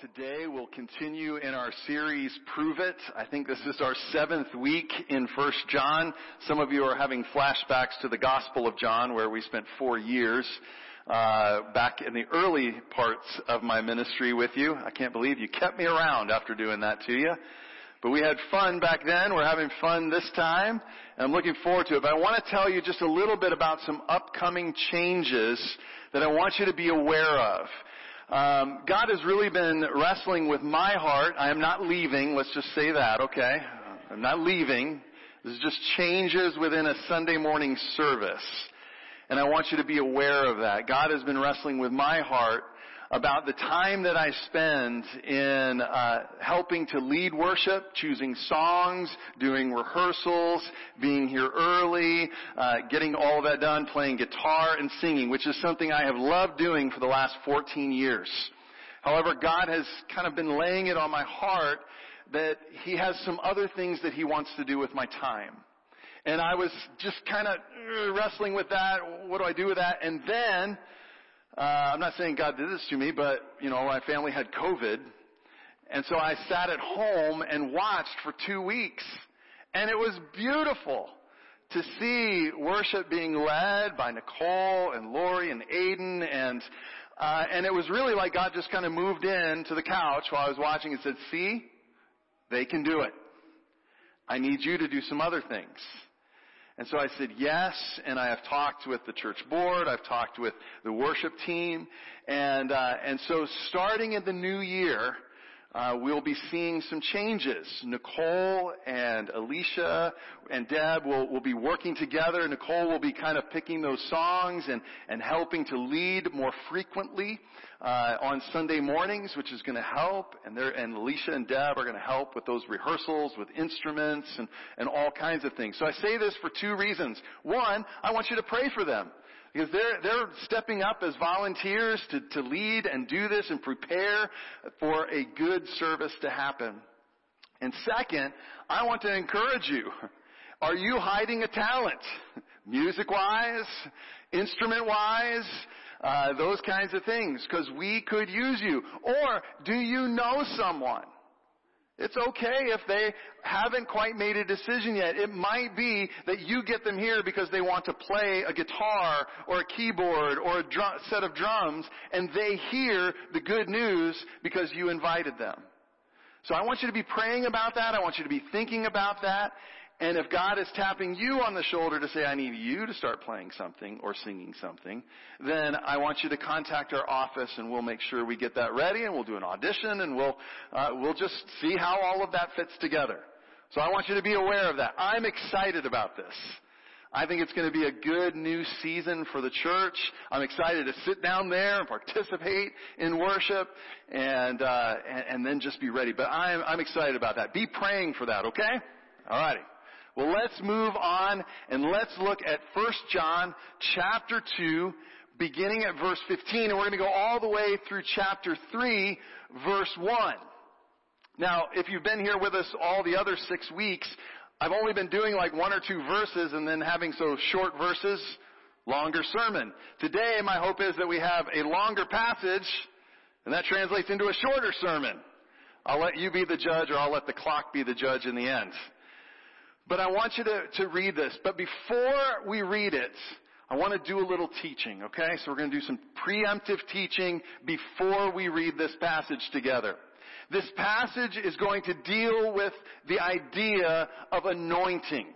Today we'll continue in our series, Prove It. I think this is our seventh week in First John. Some of you are having flashbacks to the Gospel of John, where we spent four years uh, back in the early parts of my ministry with you. I can't believe you kept me around after doing that to you. But we had fun back then. We're having fun this time. And I'm looking forward to it. But I want to tell you just a little bit about some upcoming changes that I want you to be aware of. Um, God has really been wrestling with my heart. I am not leaving. Let's just say that, okay? I'm not leaving. This is just changes within a Sunday morning service. And I want you to be aware of that. God has been wrestling with my heart about the time that I spend in uh, helping to lead worship, choosing songs, doing rehearsals, being here early, uh, getting all that done, playing guitar and singing, which is something I have loved doing for the last 14 years. However, God has kind of been laying it on my heart that He has some other things that He wants to do with my time. And I was just kind of uh, wrestling with that. What do I do with that? And then uh, I'm not saying God did this to me, but you know, my family had COVID, and so I sat at home and watched for two weeks, and it was beautiful to see worship being led by Nicole and Lori and Aiden, and uh, and it was really like God just kind of moved in to the couch while I was watching and said, "See, they can do it. I need you to do some other things." And so I said yes, and I have talked with the church board, I've talked with the worship team, and uh, and so starting in the new year, uh, we'll be seeing some changes. Nicole and Alicia and Deb will, will be working together. Nicole will be kind of picking those songs and, and helping to lead more frequently uh, on Sunday mornings, which is going to help. And, and Alicia and Deb are going to help with those rehearsals, with instruments, and, and all kinds of things. So I say this for two reasons. One, I want you to pray for them. Because they're, they're stepping up as volunteers to, to lead and do this and prepare for a good service to happen. And second, I want to encourage you. Are you hiding a talent? Music wise, instrument wise, uh, those kinds of things, because we could use you. Or do you know someone? It's okay if they haven't quite made a decision yet. It might be that you get them here because they want to play a guitar or a keyboard or a drum, set of drums and they hear the good news because you invited them. So I want you to be praying about that. I want you to be thinking about that. And if God is tapping you on the shoulder to say, I need you to start playing something or singing something, then I want you to contact our office and we'll make sure we get that ready and we'll do an audition and we'll, uh, we'll just see how all of that fits together. So I want you to be aware of that. I'm excited about this. I think it's going to be a good new season for the church. I'm excited to sit down there and participate in worship and, uh, and, and then just be ready. But I'm, I'm excited about that. Be praying for that, okay? Alrighty. Well, let's move on and let's look at 1 John chapter 2, beginning at verse 15, and we're going to go all the way through chapter 3, verse 1. Now, if you've been here with us all the other six weeks, I've only been doing like one or two verses and then having so short verses, longer sermon. Today, my hope is that we have a longer passage, and that translates into a shorter sermon. I'll let you be the judge or I'll let the clock be the judge in the end. But I want you to, to read this. But before we read it, I want to do a little teaching, okay? So we're going to do some preemptive teaching before we read this passage together. This passage is going to deal with the idea of anointing.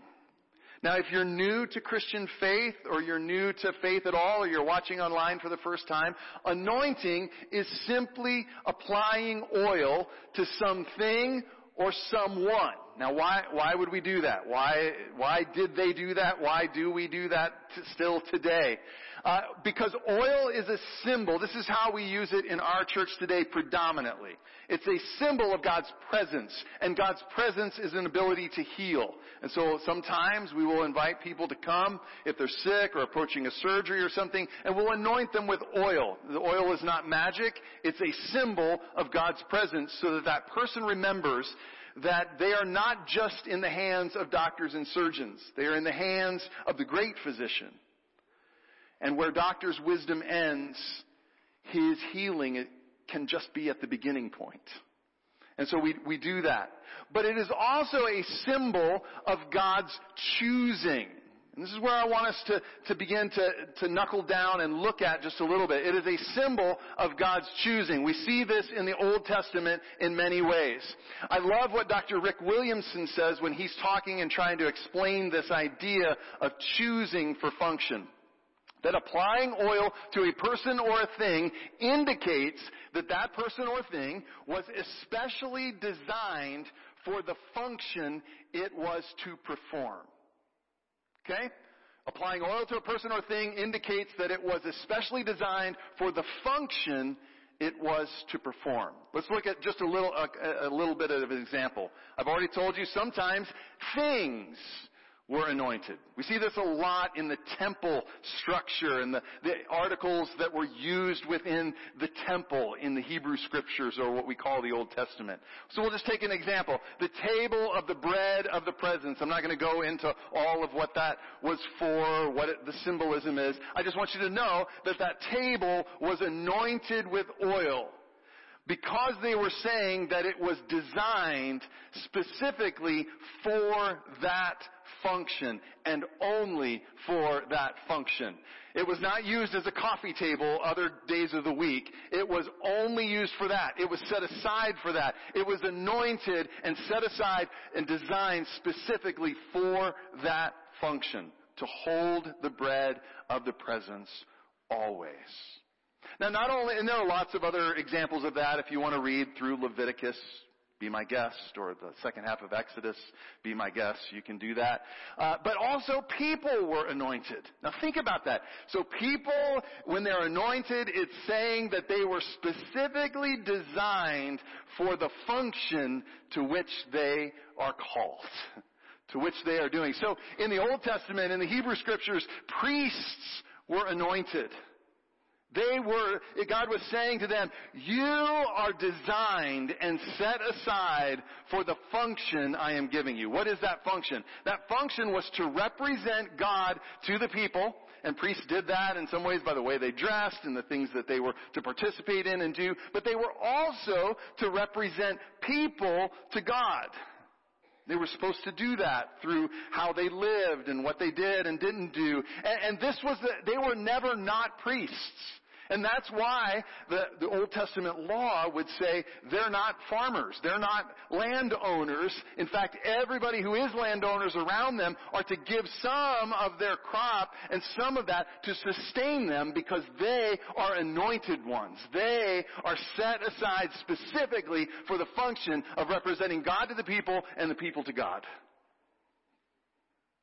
Now, if you're new to Christian faith, or you're new to faith at all, or you're watching online for the first time, anointing is simply applying oil to something or someone. Now why, why would we do that? Why, why did they do that? Why do we do that t- still today? Uh, because oil is a symbol. This is how we use it in our church today predominantly. It's a symbol of God's presence, and God's presence is an ability to heal. And so sometimes we will invite people to come if they're sick or approaching a surgery or something, and we'll anoint them with oil. The oil is not magic. It's a symbol of God's presence so that that person remembers that they are not just in the hands of doctors and surgeons. They are in the hands of the great physician. And where doctor's wisdom ends, his healing can just be at the beginning point. And so we, we do that. But it is also a symbol of God's choosing. And this is where I want us to, to begin to, to knuckle down and look at just a little bit. It is a symbol of God's choosing. We see this in the Old Testament in many ways. I love what Dr. Rick Williamson says when he's talking and trying to explain this idea of choosing for function that applying oil to a person or a thing indicates that that person or thing was especially designed for the function it was to perform. Okay? Applying oil to a person or thing indicates that it was especially designed for the function it was to perform. Let's look at just a little, a, a little bit of an example. I've already told you sometimes things were anointed. We see this a lot in the temple structure and the, the, articles that were used within the temple in the Hebrew scriptures or what we call the Old Testament. So we'll just take an example. The table of the bread of the presence. I'm not going to go into all of what that was for, what it, the symbolism is. I just want you to know that that table was anointed with oil because they were saying that it was designed specifically for that function and only for that function. It was not used as a coffee table other days of the week. It was only used for that. It was set aside for that. It was anointed and set aside and designed specifically for that function. To hold the bread of the presence always. Now not only, and there are lots of other examples of that if you want to read through Leviticus, be my guest, or the second half of Exodus, be my guest. You can do that. Uh, but also people were anointed. Now think about that. So people, when they're anointed, it's saying that they were specifically designed for the function to which they are called. To which they are doing. So in the Old Testament, in the Hebrew scriptures, priests were anointed. They were, God was saying to them, you are designed and set aside for the function I am giving you. What is that function? That function was to represent God to the people, and priests did that in some ways by the way they dressed and the things that they were to participate in and do, but they were also to represent people to God. They were supposed to do that through how they lived and what they did and didn't do. And, and this was the, they were never not priests. And that's why the, the Old Testament law would say they're not farmers. They're not landowners. In fact, everybody who is landowners around them are to give some of their crop and some of that to sustain them because they are anointed ones. They are set aside specifically for the function of representing God to the people and the people to God.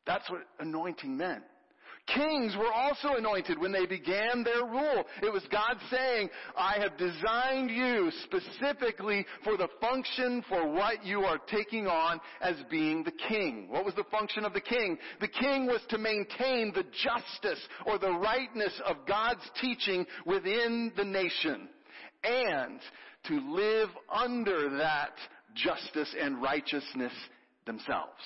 That's what anointing meant. Kings were also anointed when they began their rule. It was God saying, I have designed you specifically for the function for what you are taking on as being the king. What was the function of the king? The king was to maintain the justice or the rightness of God's teaching within the nation and to live under that justice and righteousness themselves.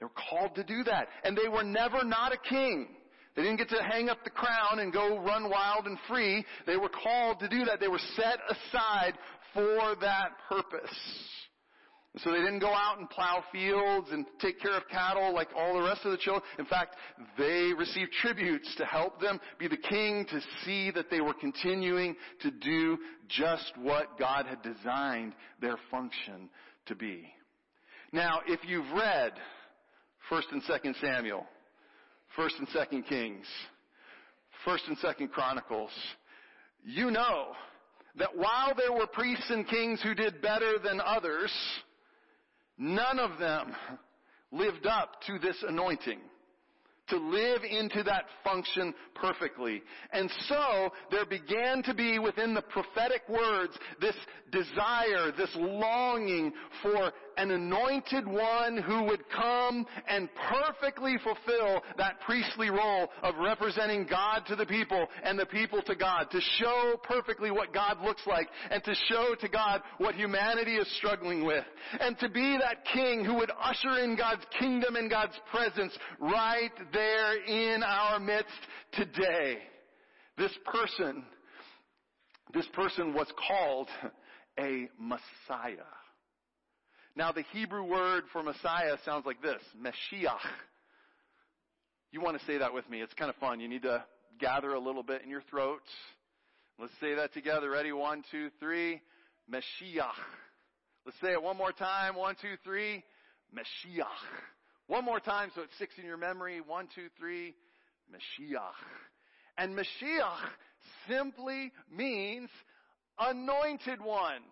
They were called to do that. And they were never not a king. They didn't get to hang up the crown and go run wild and free. They were called to do that. They were set aside for that purpose. So they didn't go out and plow fields and take care of cattle like all the rest of the children. In fact, they received tributes to help them be the king to see that they were continuing to do just what God had designed their function to be. Now, if you've read First and Second Samuel, First and Second Kings, First and Second Chronicles, you know that while there were priests and kings who did better than others, None of them lived up to this anointing to live into that function perfectly. And so there began to be within the prophetic words this desire, this longing for an anointed one who would come and perfectly fulfill that priestly role of representing God to the people and the people to God, to show perfectly what God looks like and to show to God what humanity is struggling with. And to be that king who would usher in God's kingdom and God's presence right there in our midst today. This person, this person was called a Messiah. Now the Hebrew word for Messiah sounds like this, Mashiach. You want to say that with me. It's kind of fun. You need to gather a little bit in your throat. Let's say that together. Ready? One, two, three. Mashiach. Let's say it one more time. One, two, three. Mashiach. One more time so it sticks in your memory. One, two, three. Mashiach. And Mashiach simply means anointed one.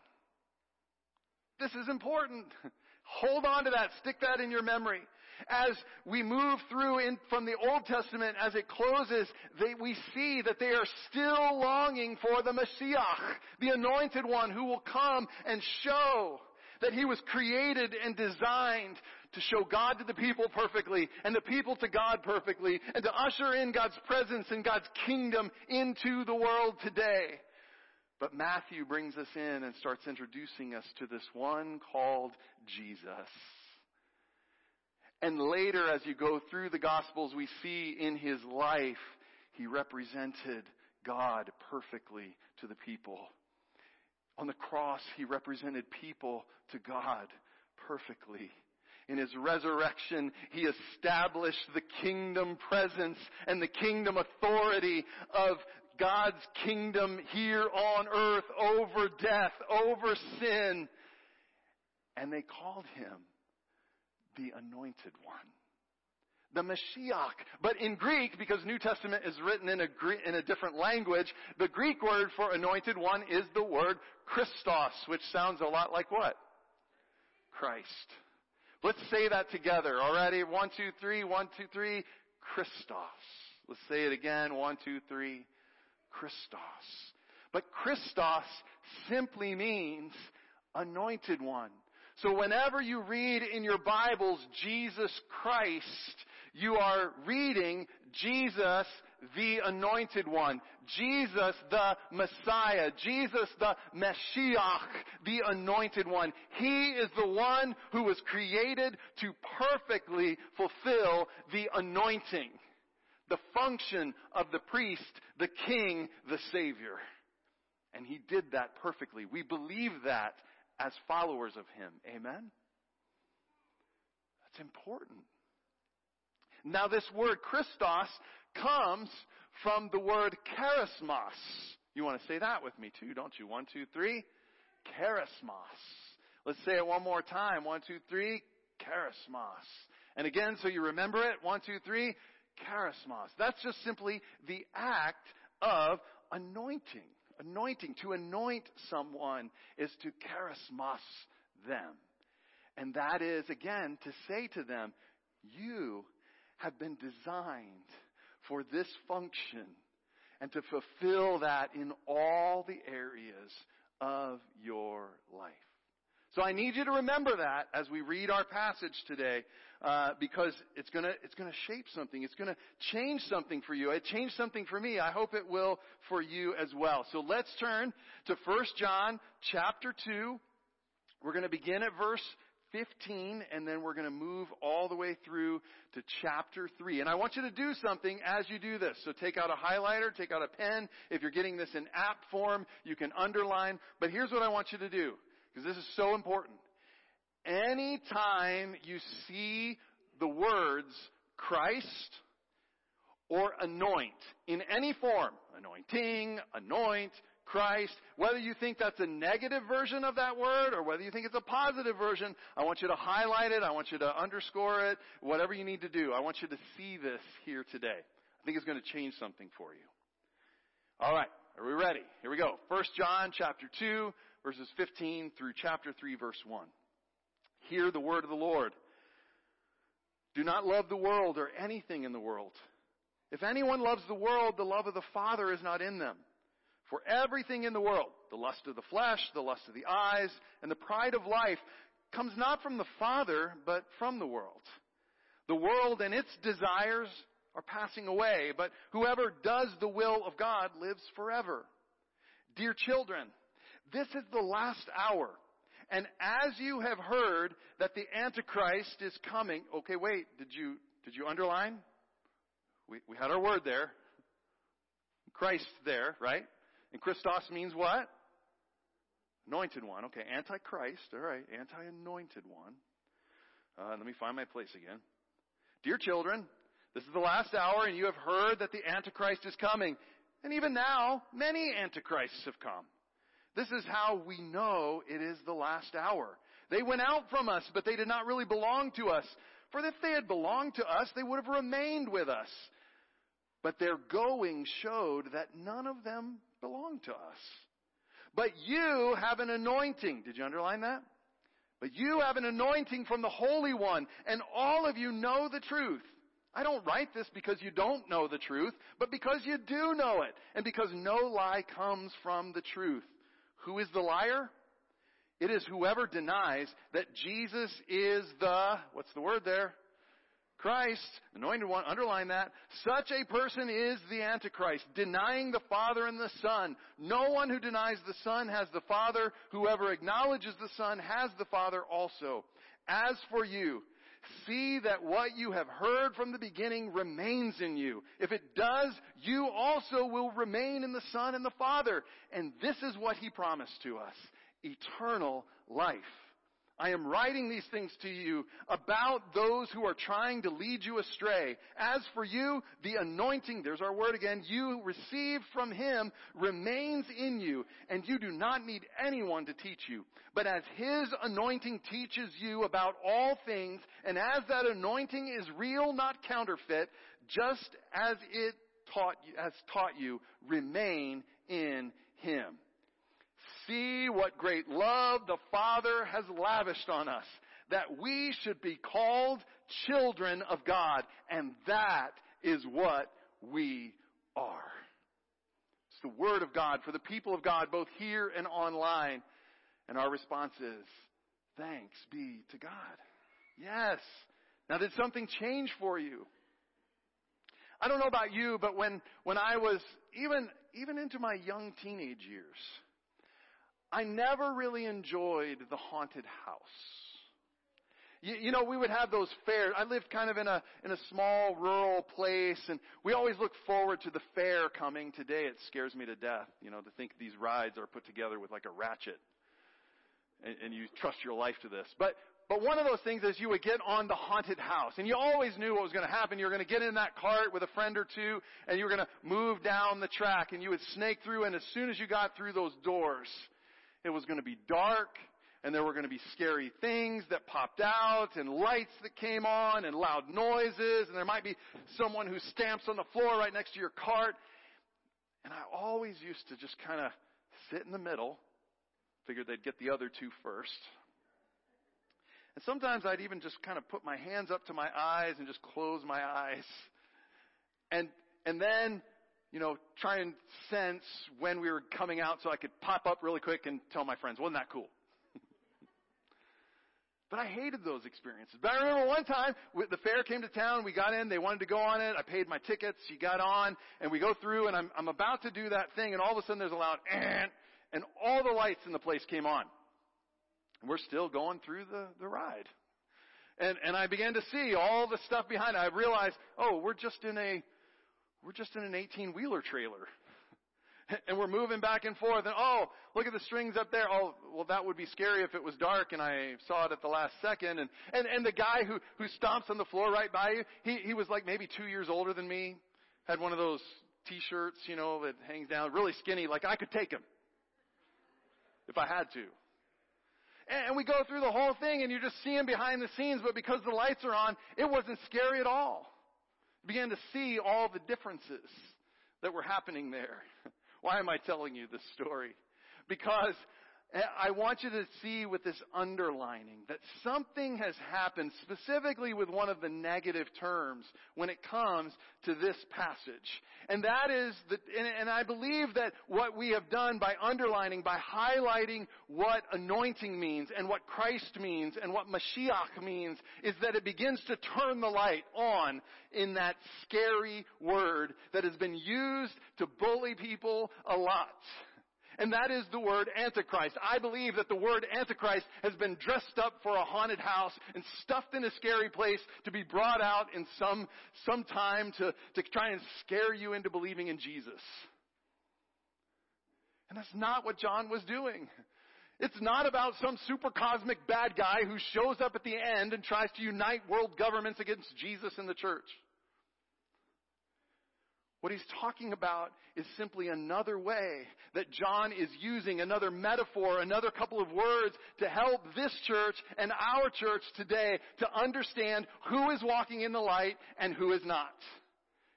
This is important. Hold on to that. Stick that in your memory. As we move through in, from the Old Testament, as it closes, they, we see that they are still longing for the Messiah, the anointed one who will come and show that he was created and designed to show God to the people perfectly and the people to God perfectly and to usher in God's presence and God's kingdom into the world today. But Matthew brings us in and starts introducing us to this one called Jesus. And later, as you go through the Gospels, we see in his life, he represented God perfectly to the people. On the cross, he represented people to God perfectly. In his resurrection, he established the kingdom presence and the kingdom authority of God's kingdom here on earth over death, over sin. And they called him the anointed one. The Mashiach. But in Greek, because New Testament is written in a, in a different language, the Greek word for anointed one is the word Christos, which sounds a lot like what? Christ. Let's say that together. Already? One, two, three, one, two, three. Christos. Let's say it again. One, two, three. Christos. But Christos simply means anointed one. So whenever you read in your Bibles Jesus Christ, you are reading Jesus the anointed one, Jesus the Messiah, Jesus the Mashiach, the anointed one. He is the one who was created to perfectly fulfill the anointing the function of the priest, the king, the savior. And he did that perfectly. We believe that as followers of him. Amen? That's important. Now this word Christos comes from the word charismos. You want to say that with me too, don't you? One, two, three. Charismos. Let's say it one more time. One, two, three. Charismos. And again, so you remember it. One, two, three charismos. That's just simply the act of anointing. Anointing. To anoint someone is to charismos them. And that is, again, to say to them, you have been designed for this function and to fulfill that in all the areas of your life. So I need you to remember that as we read our passage today, uh, because it's gonna it's gonna shape something. It's gonna change something for you. It changed something for me. I hope it will for you as well. So let's turn to 1 John chapter two. We're gonna begin at verse 15 and then we're going to move all the way through to chapter 3. And I want you to do something as you do this. So take out a highlighter, take out a pen. If you're getting this in app form, you can underline. But here's what I want you to do. Because this is so important. Anytime you see the words Christ or anoint in any form, anointing, anoint, Christ, whether you think that's a negative version of that word or whether you think it's a positive version, I want you to highlight it, I want you to underscore it, whatever you need to do. I want you to see this here today. I think it's going to change something for you. Alright, are we ready? Here we go. 1 John chapter 2, verses 15 through chapter 3 verse 1. hear the word of the Lord. Do not love the world or anything in the world. If anyone loves the world, the love of the Father is not in them. For everything in the world, the lust of the flesh, the lust of the eyes, and the pride of life, comes not from the Father, but from the world. The world and its desires are passing away, but whoever does the will of God lives forever. Dear children, this is the last hour. And as you have heard that the Antichrist is coming, okay, wait, did you, did you underline? We, we had our word there. Christ there, right? And Christos means what? Anointed one. Okay, Antichrist. All right, anti-anointed one. Uh, let me find my place again. Dear children, this is the last hour, and you have heard that the Antichrist is coming. And even now, many Antichrists have come. This is how we know it is the last hour. They went out from us, but they did not really belong to us. For if they had belonged to us, they would have remained with us. But their going showed that none of them belonged to us. But you have an anointing. Did you underline that? But you have an anointing from the Holy One, and all of you know the truth. I don't write this because you don't know the truth, but because you do know it, and because no lie comes from the truth. Who is the liar? It is whoever denies that Jesus is the, what's the word there? Christ, anointed one, underline that. Such a person is the Antichrist, denying the Father and the Son. No one who denies the Son has the Father. Whoever acknowledges the Son has the Father also. As for you, see that what you have heard from the beginning remains in you. If it does, you also will remain in the Son and the Father. And this is what He promised to us. Eternal life. I am writing these things to you about those who are trying to lead you astray. As for you, the anointing, there's our word again, you received from him remains in you, and you do not need anyone to teach you. But as his anointing teaches you about all things, and as that anointing is real, not counterfeit, just as it taught has taught you, remain in him. See what great love the Father has lavished on us, that we should be called children of God, and that is what we are. It's the Word of God for the people of God, both here and online. And our response is, thanks be to God. Yes. Now did something change for you? I don't know about you, but when, when I was even, even into my young teenage years, I never really enjoyed the haunted house. You, you, know, we would have those fairs. I lived kind of in a in a small rural place, and we always look forward to the fair coming. Today, it scares me to death. You know, to think these rides are put together with like a ratchet, and, and you trust your life to this. But but one of those things is you would get on the haunted house, and you always knew what was going to happen. You were going to get in that cart with a friend or two, and you were going to move down the track, and you would snake through. And as soon as you got through those doors it was going to be dark and there were going to be scary things that popped out and lights that came on and loud noises and there might be someone who stamps on the floor right next to your cart. And I always used to just kind of sit in the middle, figured they'd get the other two first. And sometimes I'd even just kind of put my hands up to my eyes and just close my eyes. And, and then you know, try and sense when we were coming out so I could pop up really quick and tell my friends, wasn't that cool? but I hated those experiences. But I remember one time, the fair came to town, we got in, they wanted to go on it, I paid my tickets, you got on, and we go through, and I'm, I'm about to do that thing, and all of a sudden there's a loud, and, and all the lights in the place came on. And we're still going through the, the ride. And, and I began to see all the stuff behind it. I realized, oh, we're just in a, we're just in an 18 wheeler trailer. and we're moving back and forth and oh, look at the strings up there. Oh, well that would be scary if it was dark and I saw it at the last second. And, and, and the guy who, who stomps on the floor right by you, he, he was like maybe two years older than me, had one of those t-shirts, you know, that hangs down, really skinny, like I could take him. If I had to. And we go through the whole thing and you just see him behind the scenes, but because the lights are on, it wasn't scary at all began to see all the differences that were happening there. Why am I telling you this story? Because, I want you to see with this underlining that something has happened specifically with one of the negative terms when it comes to this passage. And that is that, and I believe that what we have done by underlining, by highlighting what anointing means and what Christ means and what Mashiach means is that it begins to turn the light on in that scary word that has been used to bully people a lot and that is the word Antichrist. I believe that the word Antichrist has been dressed up for a haunted house and stuffed in a scary place to be brought out in some, some time to, to try and scare you into believing in Jesus. And that's not what John was doing. It's not about some super cosmic bad guy who shows up at the end and tries to unite world governments against Jesus and the church. What he's talking about is simply another way that John is using, another metaphor, another couple of words to help this church and our church today to understand who is walking in the light and who is not.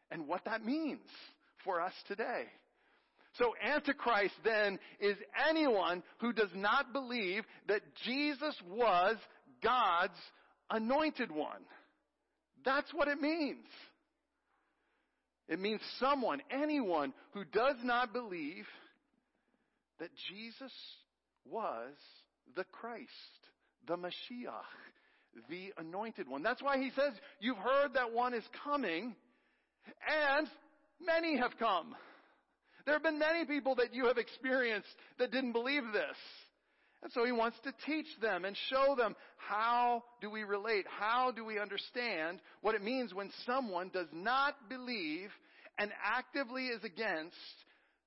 And what that means for us today. So Antichrist then is anyone who does not believe that Jesus was God's anointed one. That's what it means. It means someone, anyone who does not believe that Jesus was the Christ, the Mashiach, the anointed one. That's why he says, you've heard that one is coming, and many have come. There have been many people that you have experienced that didn't believe this. And so he wants to teach them and show them how do we relate? How do we understand what it means when someone does not believe and actively is against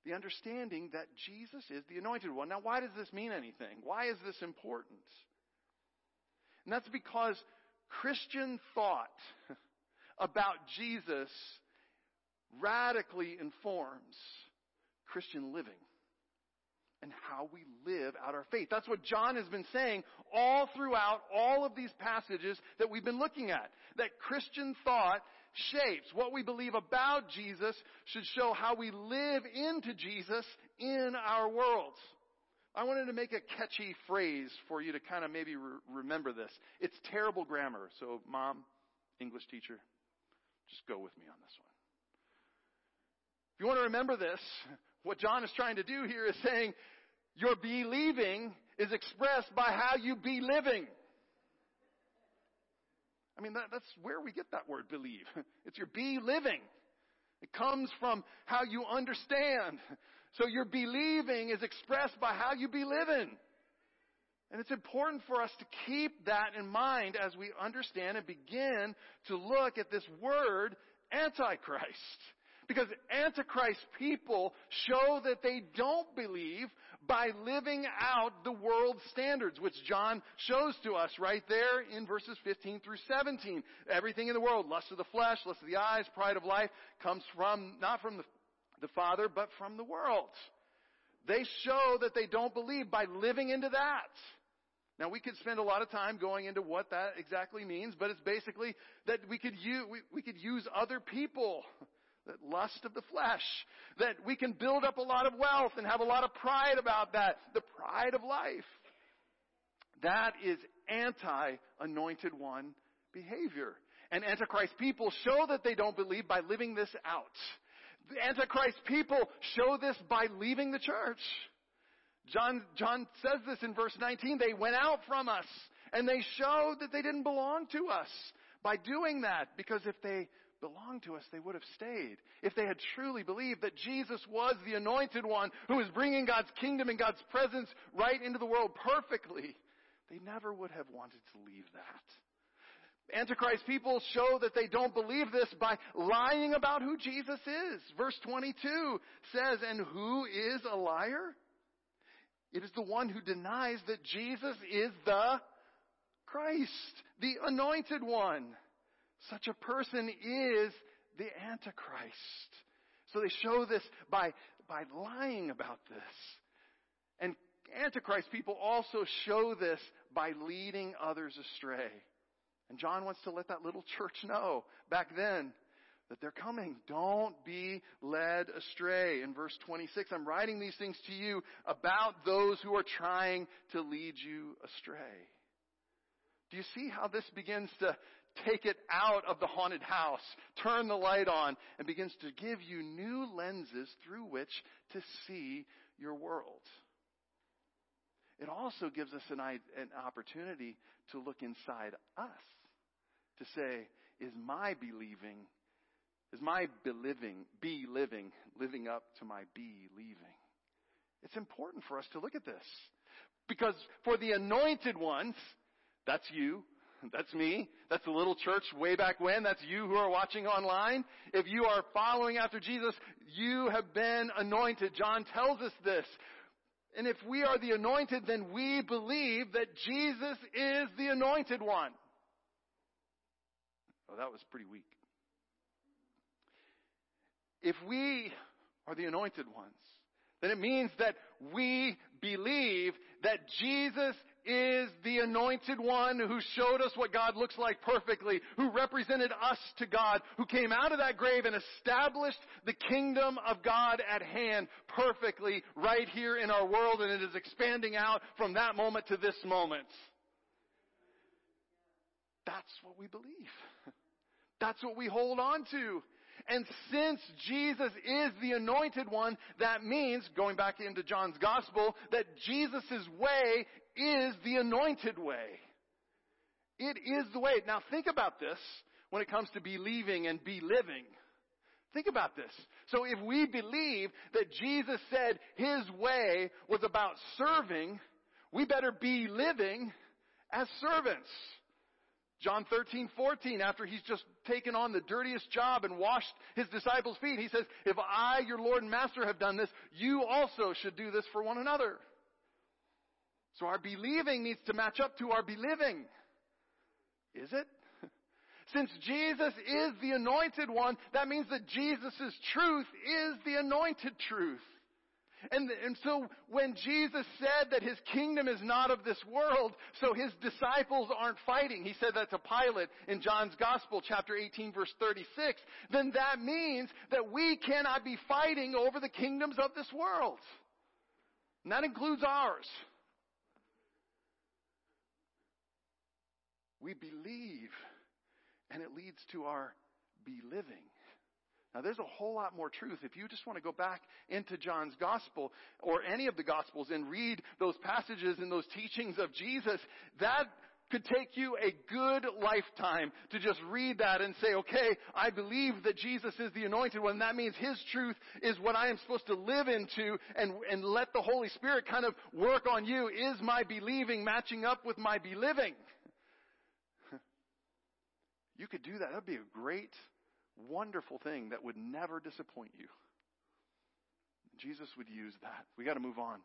the understanding that Jesus is the anointed one. Now, why does this mean anything? Why is this important? And that's because Christian thought about Jesus radically informs Christian living and how we live out our faith. That's what John has been saying all throughout all of these passages that we've been looking at. That Christian thought shapes what we believe about Jesus should show how we live into Jesus in our worlds. I wanted to make a catchy phrase for you to kind of maybe re- remember this. It's terrible grammar, so mom, English teacher, just go with me on this one. If you want to remember this, what John is trying to do here is saying your believing is expressed by how you be living. I mean, that, that's where we get that word believe. It's your be living. It comes from how you understand. So your believing is expressed by how you be living. And it's important for us to keep that in mind as we understand and begin to look at this word, Antichrist. Because Antichrist people show that they don't believe by living out the world's standards, which John shows to us right there in verses 15 through 17. Everything in the world, lust of the flesh, lust of the eyes, pride of life, comes from, not from the, the Father, but from the world. They show that they don't believe by living into that. Now we could spend a lot of time going into what that exactly means, but it's basically that we could use, we, we could use other people that lust of the flesh, that we can build up a lot of wealth and have a lot of pride about that, the pride of life. That is anti-anointed one behavior. And Antichrist people show that they don't believe by living this out. The Antichrist people show this by leaving the church. John, John says this in verse 19. They went out from us and they showed that they didn't belong to us by doing that because if they belonged to us, they would have stayed. If they had truly believed that Jesus was the anointed one who was bringing God's kingdom and God's presence right into the world perfectly, they never would have wanted to leave that. Antichrist people show that they don't believe this by lying about who Jesus is. Verse 22 says, and who is a liar? It is the one who denies that Jesus is the Christ, the anointed one. Such a person is the Antichrist. So they show this by, by lying about this. And Antichrist people also show this by leading others astray. And John wants to let that little church know back then that they're coming. Don't be led astray. In verse 26, I'm writing these things to you about those who are trying to lead you astray. Do you see how this begins to take it out of the haunted house, turn the light on, and begins to give you new lenses through which to see your world? It also gives us an, an opportunity to look inside us, to say, is my believing is my beliving, be living, living up to my be leaving? It's important for us to look at this. Because for the anointed ones, that's you, that's me, that's the little church way back when, that's you who are watching online. If you are following after Jesus, you have been anointed. John tells us this. And if we are the anointed, then we believe that Jesus is the anointed one. Oh, that was pretty weak if we are the anointed ones, then it means that we believe that Jesus is the anointed one who showed us what God looks like perfectly, who represented us to God, who came out of that grave and established the kingdom of God at hand perfectly right here in our world and it is expanding out from that moment to this moment. That's what we believe. That's what we hold on to. And since Jesus is the anointed one, that means, going back into John's gospel, that Jesus' way is the anointed way. It is the way. Now think about this when it comes to believing and be living. Think about this. So if we believe that Jesus said his way was about serving, we better be living as servants. John 13, 14, after he's just taken on the dirtiest job and washed his disciples' feet, he says, if I, your Lord and Master, have done this, you also should do this for one another. So our believing needs to match up to our believing. Is it? Since Jesus is the anointed one, that means that Jesus' truth is the anointed truth. And, and so when Jesus said that his kingdom is not of this world, so his disciples aren't fighting, he said that to Pilate in John's Gospel, chapter 18, verse 36, then that means that we cannot be fighting over the kingdoms of this world. And that includes ours. We believe, and it leads to our beliving. Now there's a whole lot more truth. If you just want to go back into John's gospel or any of the gospels and read those passages and those teachings of Jesus, that could take you a good lifetime to just read that and say, okay, I believe that Jesus is the anointed one. That means His truth is what I am supposed to live into and, and let the Holy Spirit kind of work on you. Is my believing matching up with my beliving? You could do that. That'd be a great wonderful thing that would never disappoint you. Jesus would use that. We got to move on.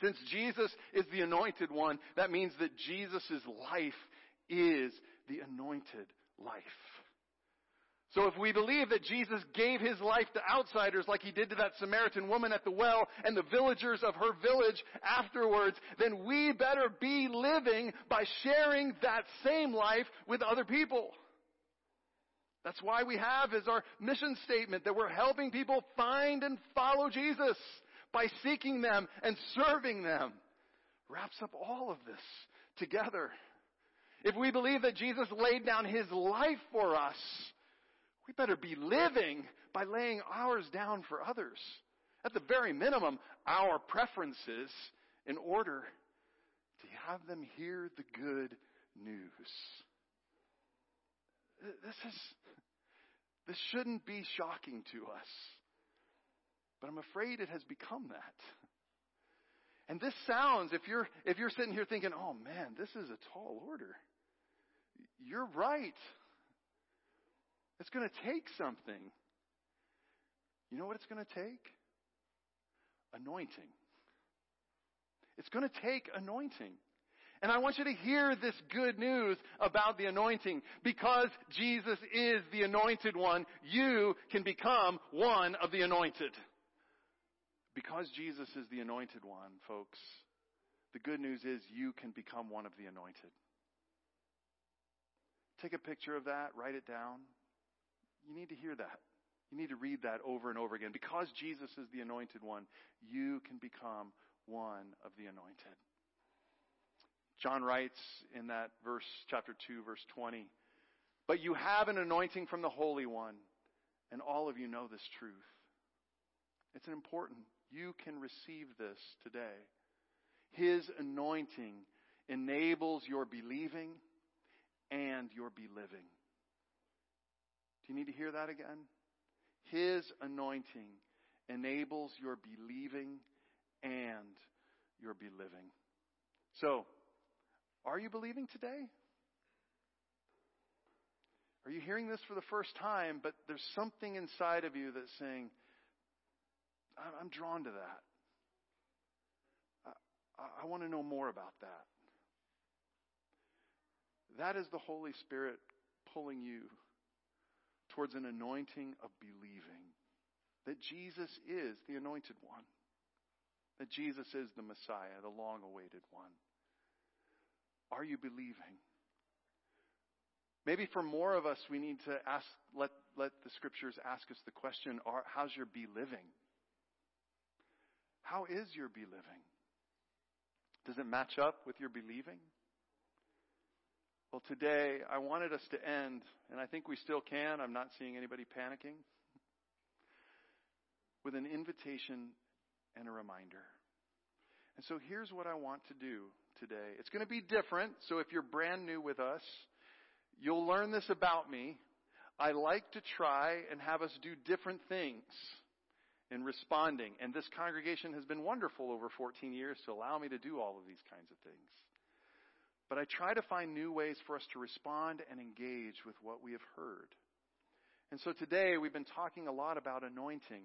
Since Jesus is the anointed one, that means that Jesus' life is the anointed life. So if we believe that Jesus gave his life to outsiders like he did to that Samaritan woman at the well and the villagers of her village afterwards, then we better be living by sharing that same life with other people. That's why we have as our mission statement that we're helping people find and follow Jesus by seeking them and serving them. Wraps up all of this together. If we believe that Jesus laid down his life for us, we better be living by laying ours down for others. At the very minimum, our preferences in order to have them hear the good news. This is, this shouldn't be shocking to us. But I'm afraid it has become that. And this sounds, if you're, if you're sitting here thinking, oh man, this is a tall order. You're right. It's going to take something. You know what it's going to take? Anointing. It's going to take anointing. And I want you to hear this good news about the anointing. Because Jesus is the anointed one, you can become one of the anointed. Because Jesus is the anointed one, folks, the good news is you can become one of the anointed. Take a picture of that, write it down. You need to hear that. You need to read that over and over again. Because Jesus is the anointed one, you can become one of the anointed. John writes in that verse, chapter 2, verse 20, But you have an anointing from the Holy One, and all of you know this truth. It's important. You can receive this today. His anointing enables your believing and your beliving. Do you need to hear that again? His anointing enables your believing and your beliving. So, are you believing today? Are you hearing this for the first time, but there's something inside of you that's saying, I'm drawn to that. I want to know more about that. That is the Holy Spirit pulling you towards an anointing of believing that Jesus is the anointed one, that Jesus is the Messiah, the long awaited one. Are you believing? Maybe for more of us, we need to ask, let, let the scriptures ask us the question, are, how's your be living? How is your be living? Does it match up with your believing? Well, today I wanted us to end, and I think we still can. I'm not seeing anybody panicking. With an invitation and a reminder. And so here's what I want to do today. It's going to be different, so if you're brand new with us, you'll learn this about me. I like to try and have us do different things in responding. And this congregation has been wonderful over 14 years to allow me to do all of these kinds of things. But I try to find new ways for us to respond and engage with what we have heard. And so today we've been talking a lot about anointing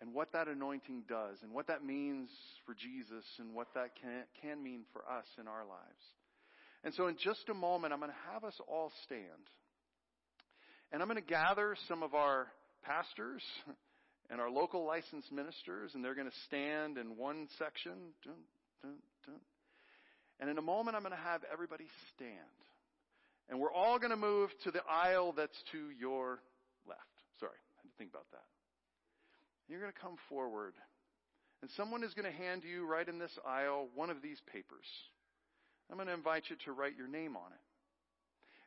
and what that anointing does and what that means for Jesus and what that can, can mean for us in our lives. And so in just a moment, I'm going to have us all stand. And I'm going to gather some of our pastors and our local licensed ministers, and they're going to stand in one section. Dun, dun, dun. And in a moment, I'm going to have everybody stand. And we're all going to move to the aisle that's to your left. Sorry, I had to think about that. You're going to come forward. And someone is going to hand you, right in this aisle, one of these papers. I'm going to invite you to write your name on it.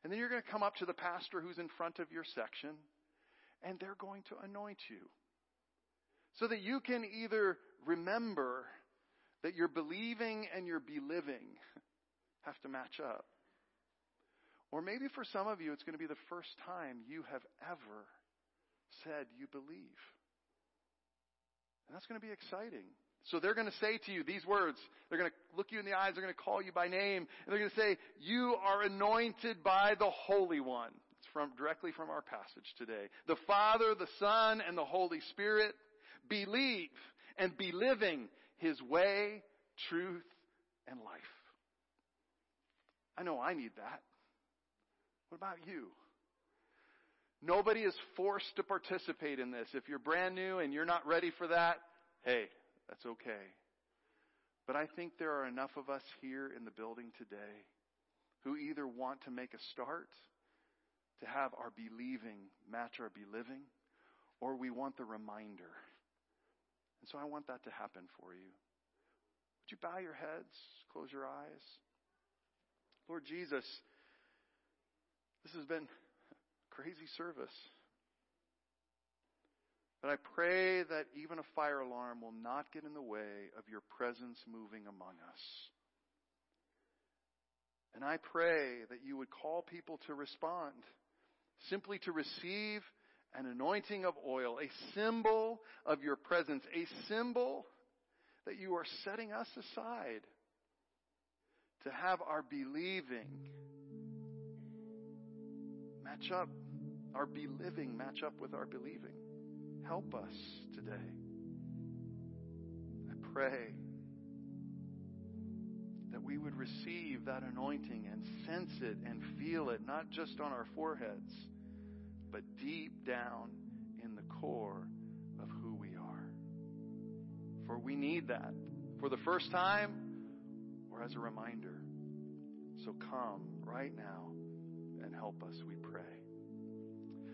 And then you're going to come up to the pastor who's in front of your section, and they're going to anoint you. So that you can either remember that your believing and your beliving have to match up. Or maybe for some of you, it's going to be the first time you have ever said you believe. And that's going to be exciting. So they're going to say to you these words. They're going to look you in the eyes. They're going to call you by name. And they're going to say, you are anointed by the Holy One. It's from, directly from our passage today. The Father, the Son, and the Holy Spirit believe and be living his way, truth, and life. I know I need that. What about you? Nobody is forced to participate in this. If you're brand new and you're not ready for that, hey, that's okay. But I think there are enough of us here in the building today who either want to make a start to have our believing match our beliving, or we want the reminder and so I want that to happen for you. Would you bow your heads, close your eyes? Lord Jesus, this has been a crazy service. But I pray that even a fire alarm will not get in the way of your presence moving among us. And I pray that you would call people to respond, simply to receive an anointing of oil, a symbol of your presence, a symbol that you are setting us aside to have our believing match up, our beliving match up with our believing. Help us today. I pray that we would receive that anointing and sense it and feel it, not just on our foreheads but deep down in the core of who we are. For we need that for the first time or as a reminder. So come right now and help us, we pray.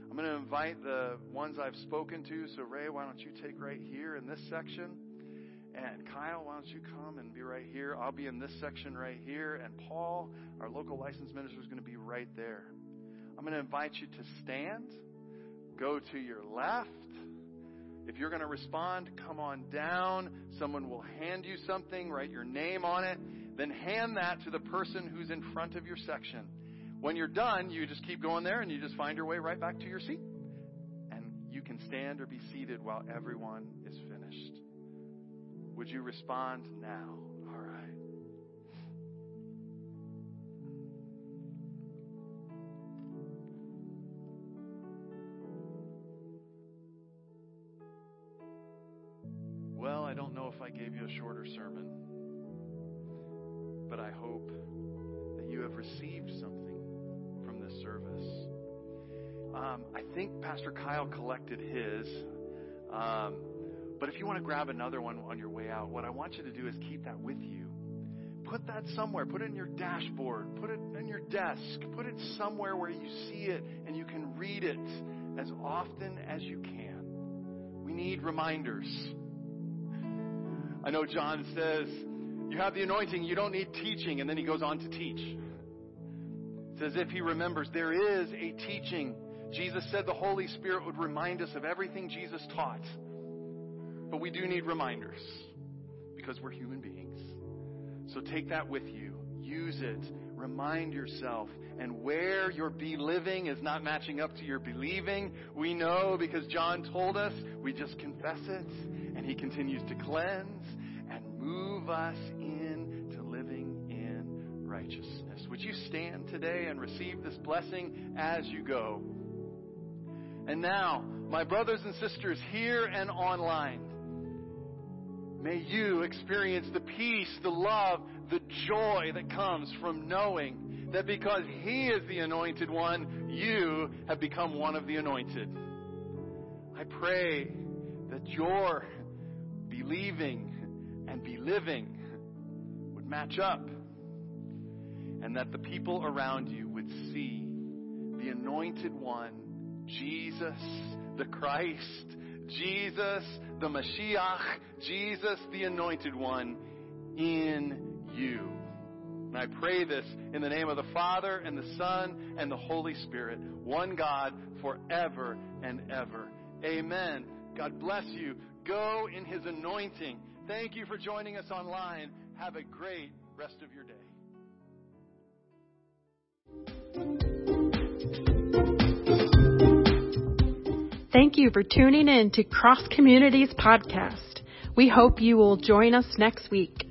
I'm going to invite the ones I've spoken to. So, Ray, why don't you take right here in this section? And Kyle, why don't you come and be right here? I'll be in this section right here. And Paul, our local license minister, is going to be right there. I'm going to invite you to stand, go to your left. If you're going to respond, come on down. Someone will hand you something, write your name on it, then hand that to the person who's in front of your section. When you're done, you just keep going there and you just find your way right back to your seat. And you can stand or be seated while everyone is finished. Would you respond now? Don't know if I gave you a shorter sermon, but I hope that you have received something from this service. Um, I think Pastor Kyle collected his. Um, but if you want to grab another one on your way out, what I want you to do is keep that with you. Put that somewhere. Put it in your dashboard. Put it in your desk. Put it somewhere where you see it and you can read it as often as you can. We need reminders. I know John says, You have the anointing, you don't need teaching, and then he goes on to teach. It's as if he remembers there is a teaching. Jesus said the Holy Spirit would remind us of everything Jesus taught. But we do need reminders because we're human beings. So take that with you. Use it. Remind yourself. And where your be-living is not matching up to your believing, we know because John told us, we just confess it, and he continues to cleanse move us into living in righteousness. Would you stand today and receive this blessing as you go? And now, my brothers and sisters here and online, May you experience the peace, the love, the joy that comes from knowing that because He is the anointed one, you have become one of the anointed. I pray that your believing and be living would match up and that the people around you would see the anointed one, Jesus, the Christ, Jesus, the Mashiach, Jesus, the anointed one, in you. And I pray this in the name of the Father and the Son and the Holy Spirit, one God forever and ever. Amen. God bless you. Go in his anointing. Thank you for joining us online. Have a great rest of your day. Thank you for tuning in to Cross Community's Podcast. We hope you will join us next week.